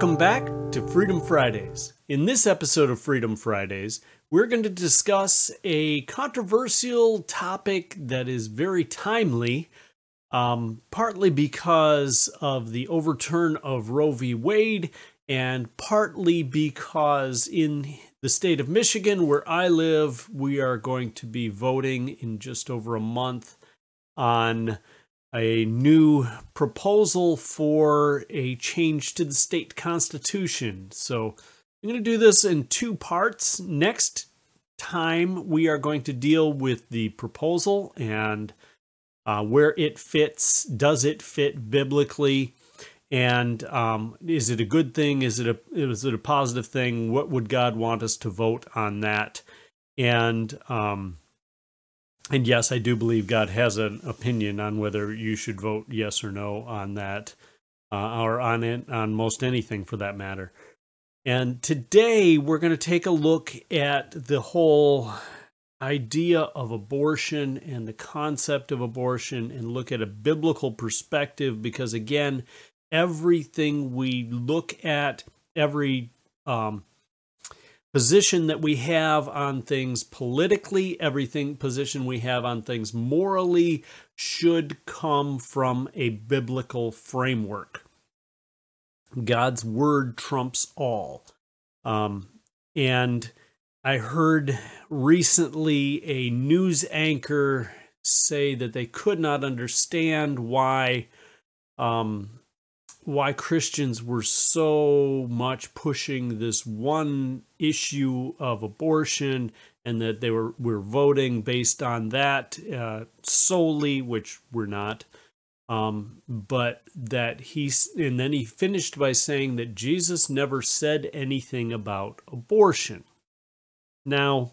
Welcome back to Freedom Fridays. In this episode of Freedom Fridays, we're going to discuss a controversial topic that is very timely, um, partly because of the overturn of Roe v. Wade, and partly because in the state of Michigan, where I live, we are going to be voting in just over a month on a new proposal for a change to the state constitution. So I'm going to do this in two parts. Next time, we are going to deal with the proposal and uh, where it fits. Does it fit biblically? And um, is it a good thing? Is it a is it a positive thing? What would God want us to vote on that? And um, and yes, I do believe God has an opinion on whether you should vote yes or no on that, uh, or on it, on most anything for that matter. And today we're going to take a look at the whole idea of abortion and the concept of abortion and look at a biblical perspective because, again, everything we look at, every um, position that we have on things politically, everything position we have on things morally should come from a biblical framework. God's word trumps all. Um, and I heard recently a news anchor say that they could not understand why um, why Christians were so much pushing this one issue of abortion and that they were were voting based on that uh, solely, which we're not. Um, but that he's and then he finished by saying that Jesus never said anything about abortion. Now,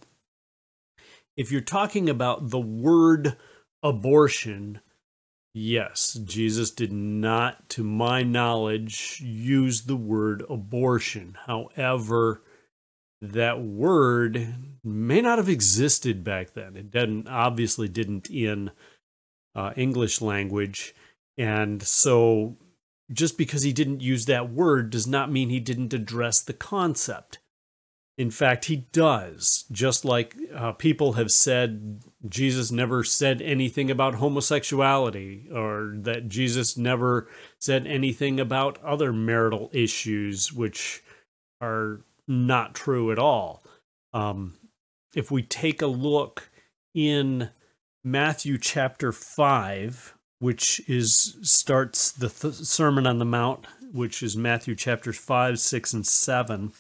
if you're talking about the word abortion, Yes, Jesus did not, to my knowledge, use the word abortion. However, that word may not have existed back then. It didn't, obviously didn't in uh, English language. And so just because he didn't use that word does not mean he didn't address the concept. In fact, he does. Just like uh, people have said, Jesus never said anything about homosexuality, or that Jesus never said anything about other marital issues, which are not true at all. Um, if we take a look in Matthew chapter 5, which is starts the th- Sermon on the Mount, which is Matthew chapters 5, 6, and 7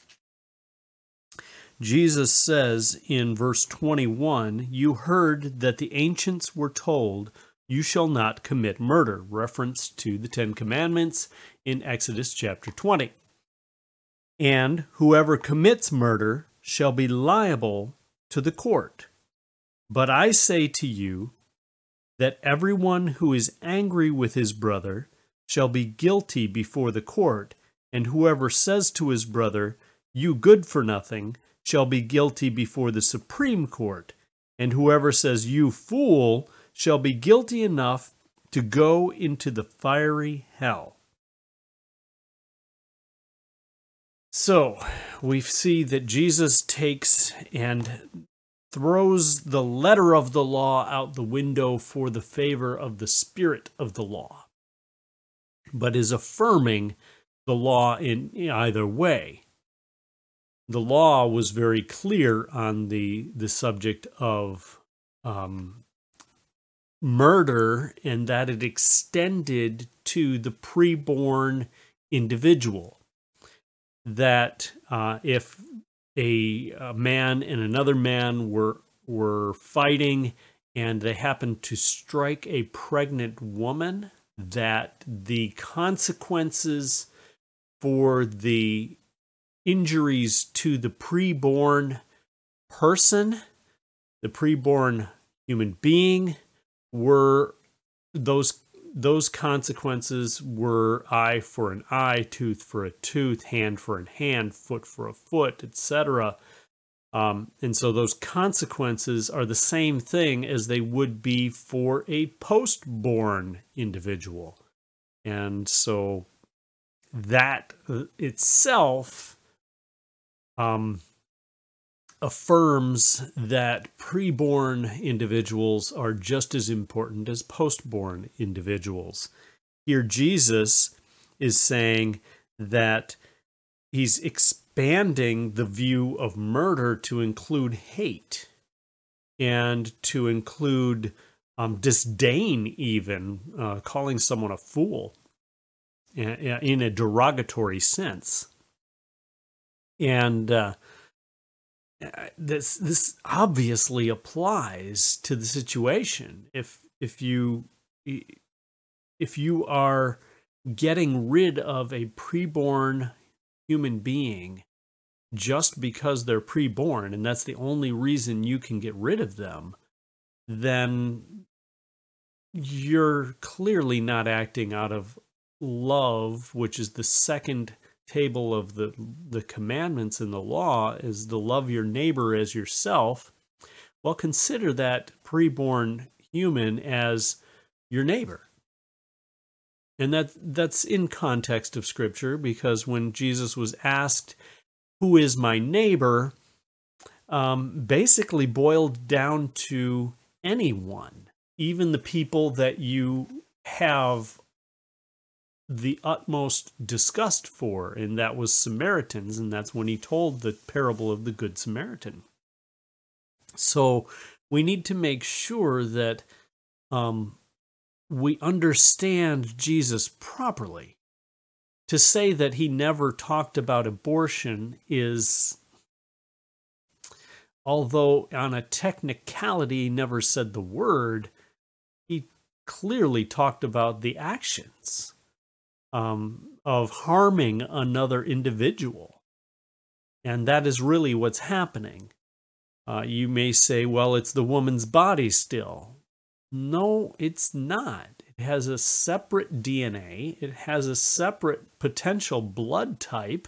Jesus says in verse 21 You heard that the ancients were told, You shall not commit murder, reference to the Ten Commandments in Exodus chapter 20. And whoever commits murder shall be liable to the court. But I say to you that everyone who is angry with his brother shall be guilty before the court, and whoever says to his brother, You good for nothing, shall be guilty before the Supreme Court, and whoever says, You fool, shall be guilty enough to go into the fiery hell. So we see that Jesus takes and throws the letter of the law out the window for the favor of the spirit of the law, but is affirming the law in either way the law was very clear on the the subject of um, murder and that it extended to the preborn individual. That uh, if a, a man and another man were were fighting and they happened to strike a pregnant woman, that the consequences for the injuries to the preborn person, the preborn human being, were those those consequences were eye for an eye, tooth for a tooth, hand for a hand, foot for a foot, etc. Um, and so those consequences are the same thing as they would be for a post-born individual. And so that itself um, affirms that preborn individuals are just as important as postborn individuals. Here, Jesus is saying that he's expanding the view of murder to include hate and to include um, disdain, even uh, calling someone a fool in a derogatory sense. And uh, this this obviously applies to the situation. If if you if you are getting rid of a preborn human being just because they're preborn and that's the only reason you can get rid of them, then you're clearly not acting out of love, which is the second table of the the commandments in the law is to love your neighbor as yourself. Well, consider that preborn human as your neighbor. And that that's in context of scripture because when Jesus was asked, "Who is my neighbor?" Um, basically boiled down to anyone, even the people that you have the utmost disgust for, and that was Samaritans, and that's when he told the parable of the Good Samaritan. So we need to make sure that um, we understand Jesus properly. To say that he never talked about abortion is, although on a technicality he never said the word, he clearly talked about the actions um, of harming another individual. And that is really what's happening. Uh, you may say, well, it's the woman's body still. No, it's not. It has a separate DNA, it has a separate potential blood type.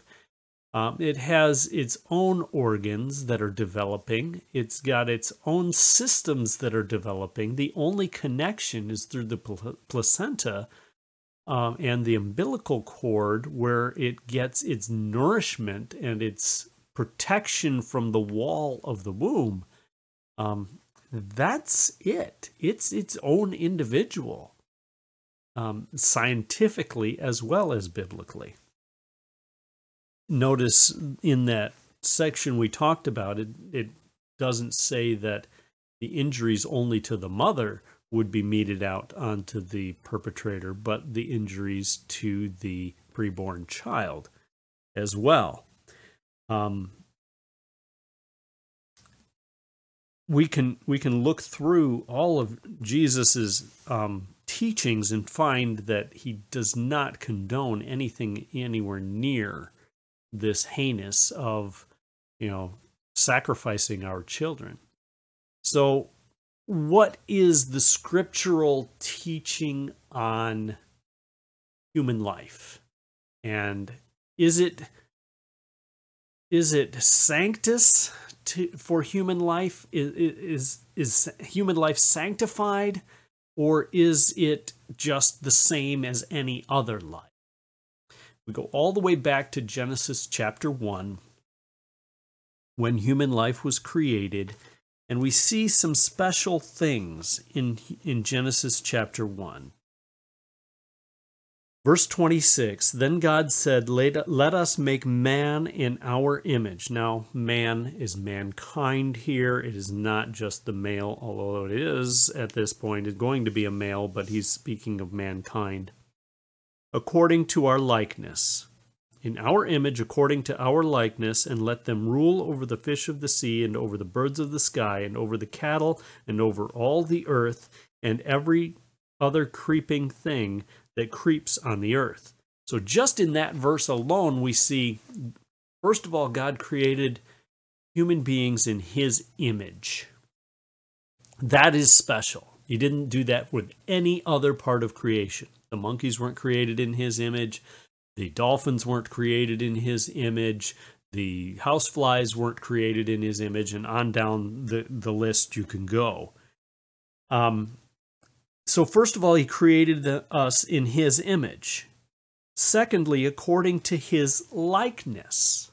Um, it has its own organs that are developing. It's got its own systems that are developing. The only connection is through the pl- placenta um, and the umbilical cord, where it gets its nourishment and its protection from the wall of the womb. Um, that's it. It's its own individual, um, scientifically as well as biblically. Notice in that section we talked about, it, it doesn't say that the injuries only to the mother would be meted out onto the perpetrator, but the injuries to the preborn child as well. Um, we can we can look through all of Jesus's um, teachings and find that he does not condone anything anywhere near this heinous of you know sacrificing our children. So what is the scriptural teaching on human life? And is it is it sanctus to, for human life? Is, is is human life sanctified or is it just the same as any other life? We go all the way back to Genesis chapter 1 when human life was created and we see some special things in, in Genesis chapter 1. Verse 26 Then God said, Let us make man in our image. Now, man is mankind here. It is not just the male, although it is at this point is going to be a male, but he's speaking of mankind. According to our likeness in our image according to our likeness, and let them rule over the fish of the sea, and over the birds of the sky, and over the cattle, and over all the earth, and every other creeping thing that creeps on the earth. So, just in that verse alone, we see, first of all, God created human beings in his image. That is special. He didn't do that with any other part of creation. The monkeys weren't created in his image. The dolphins weren't created in his image. The houseflies weren't created in his image, and on down the, the list you can go. Um, so, first of all, he created the, us in his image. Secondly, according to his likeness.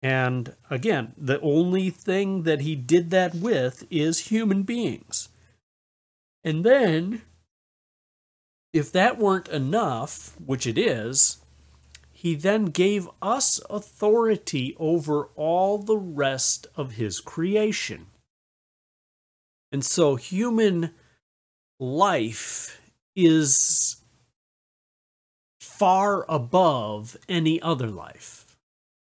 And again, the only thing that he did that with is human beings. And then, if that weren't enough, which it is, he then gave us authority over all the rest of his creation. And so, human life is far above any other life.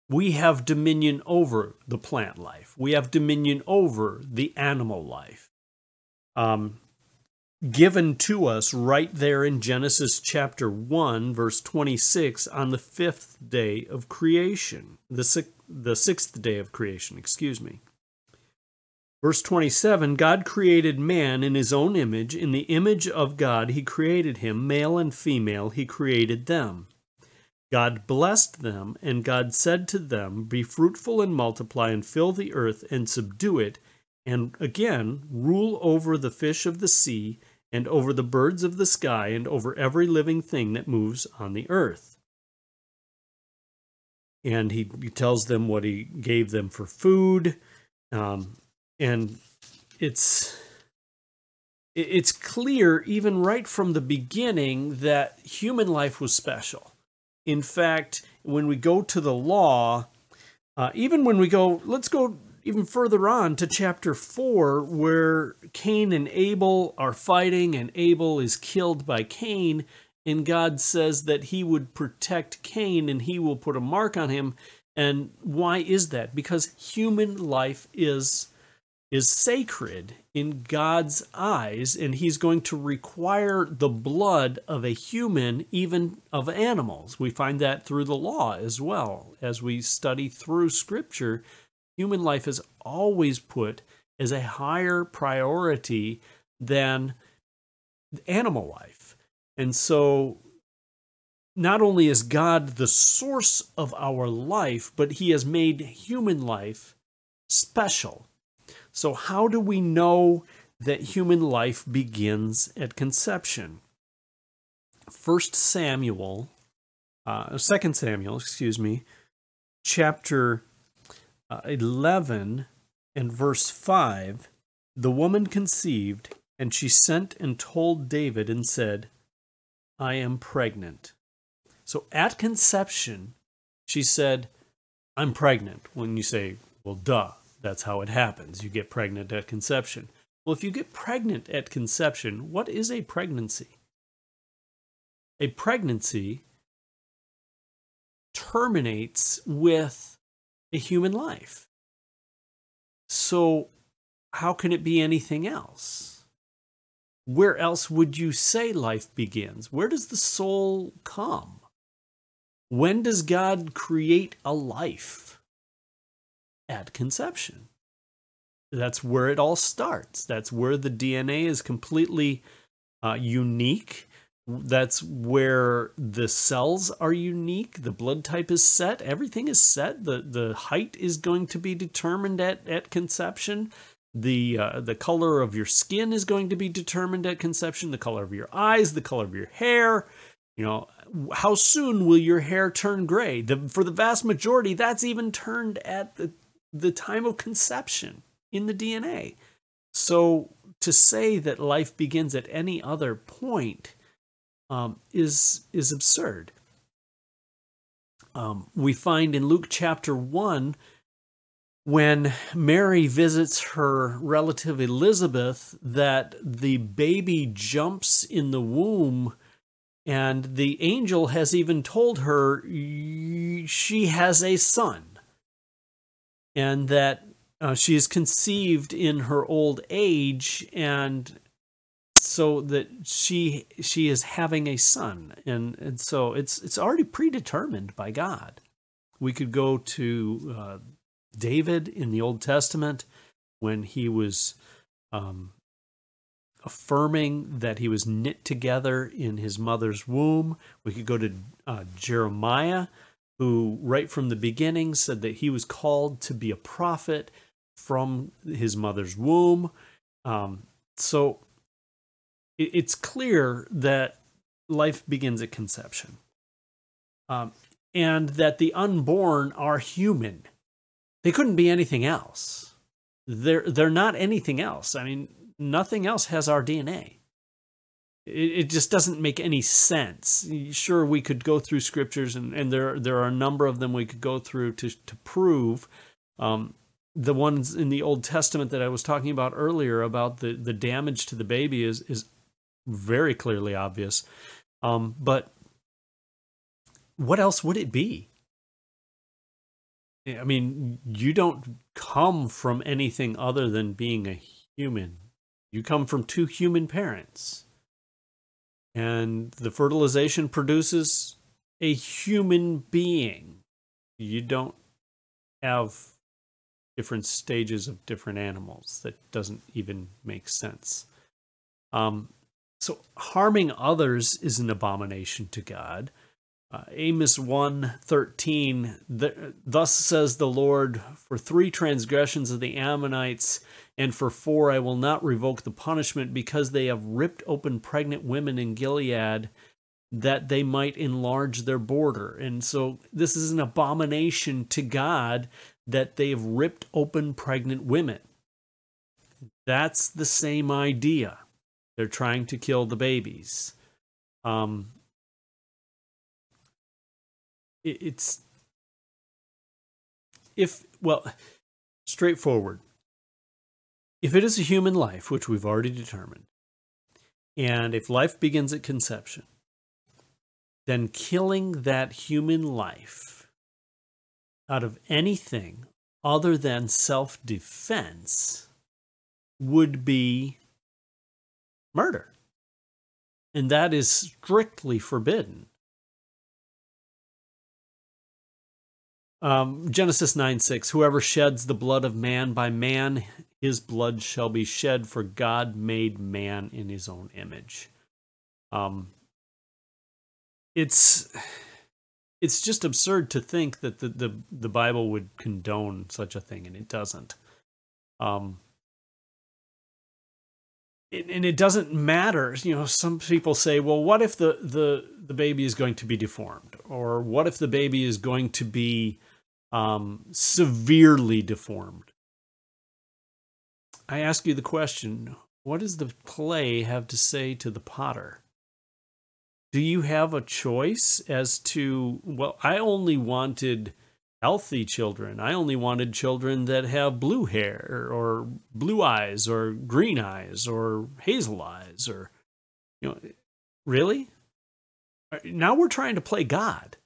We have dominion over the plant life. We have dominion over the animal life. Um, given to us right there in Genesis chapter 1, verse 26, on the fifth day of creation, the, sixth, the sixth day of creation, excuse me. Verse 27 God created man in his own image. In the image of God, he created him, male and female, he created them. God blessed them, and God said to them, Be fruitful and multiply, and fill the earth and subdue it, and again rule over the fish of the sea, and over the birds of the sky, and over every living thing that moves on the earth. And he, he tells them what he gave them for food. Um, and it's it's clear even right from the beginning that human life was special. In fact, when we go to the law, uh, even when we go, let's go even further on to chapter 4, where Cain and Abel are fighting, and Abel is killed by Cain, and God says that he would protect Cain and he will put a mark on him. And why is that? Because human life is is sacred in God's eyes, and He's going to require the blood of a human, even of animals. We find that through the law as well. As we study through Scripture, human life is always put as a higher priority than animal life. And so, not only is God the source of our life, but He has made human life special so, how do we know that human life begins at conception? First Samuel, uh, Second Samuel, excuse me, chapter uh, 11 and verse 5 the woman conceived, and she sent and told David and said, I am pregnant. So at conception, she said, I'm pregnant. When you say, well, duh, that's how it happens. You get pregnant at conception. Well, if you get pregnant at conception, what is a pregnancy? A pregnancy terminates with a human life. So, how can it be anything else? Where else would you say life begins? Where does the soul come? When does God create a life? at conception. That's where it all starts. That's where the DNA is completely uh, unique. That's where the cells are unique. The blood type is set. Everything is set. The the height is going to be determined at, at conception. The uh, the color of your skin is going to be determined at conception. The color of your eyes, the color of your hair. You know, how soon will your hair turn gray? The, for the vast majority, that's even turned at the the time of conception in the DNA. So to say that life begins at any other point um, is is absurd. Um, we find in Luke chapter one when Mary visits her relative Elizabeth that the baby jumps in the womb. And the angel has even told her she has a son and that uh, she is conceived in her old age and so that she she is having a son and and so it's it's already predetermined by God we could go to uh, David in the Old Testament when he was um, affirming that he was knit together in his mother's womb. We could go to uh, Jeremiah who, right from the beginning, said that he was called to be a prophet from his mother's womb. Um, so it's clear that life begins at conception. um, and that the unborn are human. They couldn't be anything else. They're they're not anything else. I mean, nothing else has our DNA. It, it just doesn't make any sense. Sure, we could go through scriptures, and, and there there are a number of them we could go through to to prove. Um, the ones in the Old Testament that I was talking about earlier about the, the damage to the baby is is very clearly obvious. Um, but what else would it be? I mean, you don't come from anything other than being a human. You come from two human parents. And the fertilization produces a human being. You don't have different stages of different animals. That doesn't even make sense. Um, so harming others is an abomination to God. Uh, Amos 1:13 Thus says the Lord for three transgressions of the Ammonites and for four I will not revoke the punishment because they have ripped open pregnant women in Gilead that they might enlarge their border. And so this is an abomination to God that they've ripped open pregnant women. That's the same idea. They're trying to kill the babies. Um, it, it's if well, straightforward. If it is a human life, which we've already determined, and if life begins at conception, then killing that human life out of anything other than self defense would be murder. And that is strictly forbidden. Um, Genesis 9 6 Whoever sheds the blood of man by man, his blood shall be shed, for God made man in his own image. Um, it's it's just absurd to think that the, the, the Bible would condone such a thing, and it doesn't. Um, and it doesn't matter. You know, some people say, "Well, what if the the the baby is going to be deformed, or what if the baby is going to be um, severely deformed?" I ask you the question: What does the clay have to say to the potter? Do you have a choice as to? Well, I only wanted healthy children. I only wanted children that have blue hair or blue eyes or green eyes or hazel eyes or, you know, really? Uh, now we're trying to play God.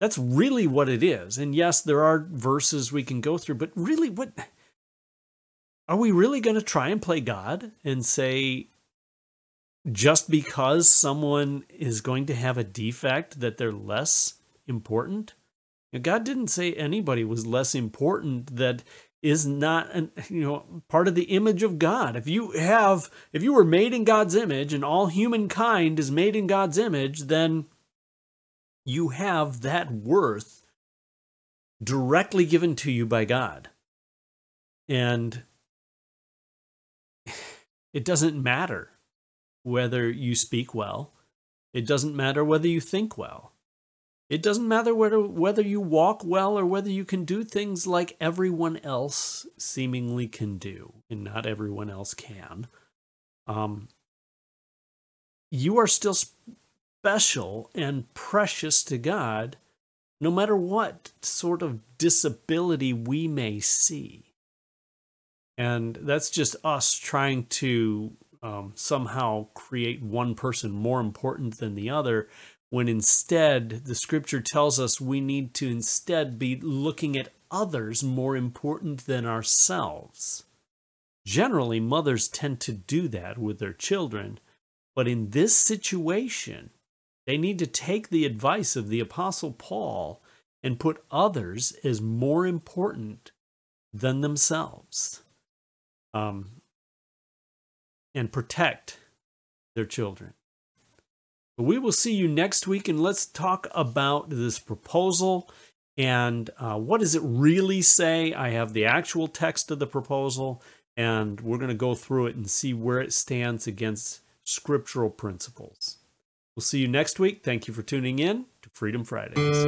That's really what it is. And yes, there are verses we can go through, but really, what are we really going to try and play God and say, just because someone is going to have a defect that they're less important? God didn't say anybody was less important that is not an you know part of the image of God. If you have if you were made in God's image and all humankind is made in God's image, then you have that worth directly given to you by God. And it doesn't matter whether you speak well. It doesn't matter whether you think well. It doesn't matter whether, whether you walk well or whether you can do things like everyone else seemingly can do, and not everyone else can. Um, you are still special and precious to God, no matter what sort of disability we may see. And that's just us trying to um, somehow create one person more important than the other when instead the scripture tells us we need to instead be looking at others more important than ourselves. Generally, mothers tend to do that with their children, but in this situation, they need to take the advice of the Apostle Paul and put others as more important than themselves um, and protect their children. We will see you next week, and let's talk about this proposal and uh, what does it really say. I have the actual text of the proposal, and we're going to go through it and see where it stands against scriptural principles. We'll see you next week. Thank you for tuning in to Freedom Fridays.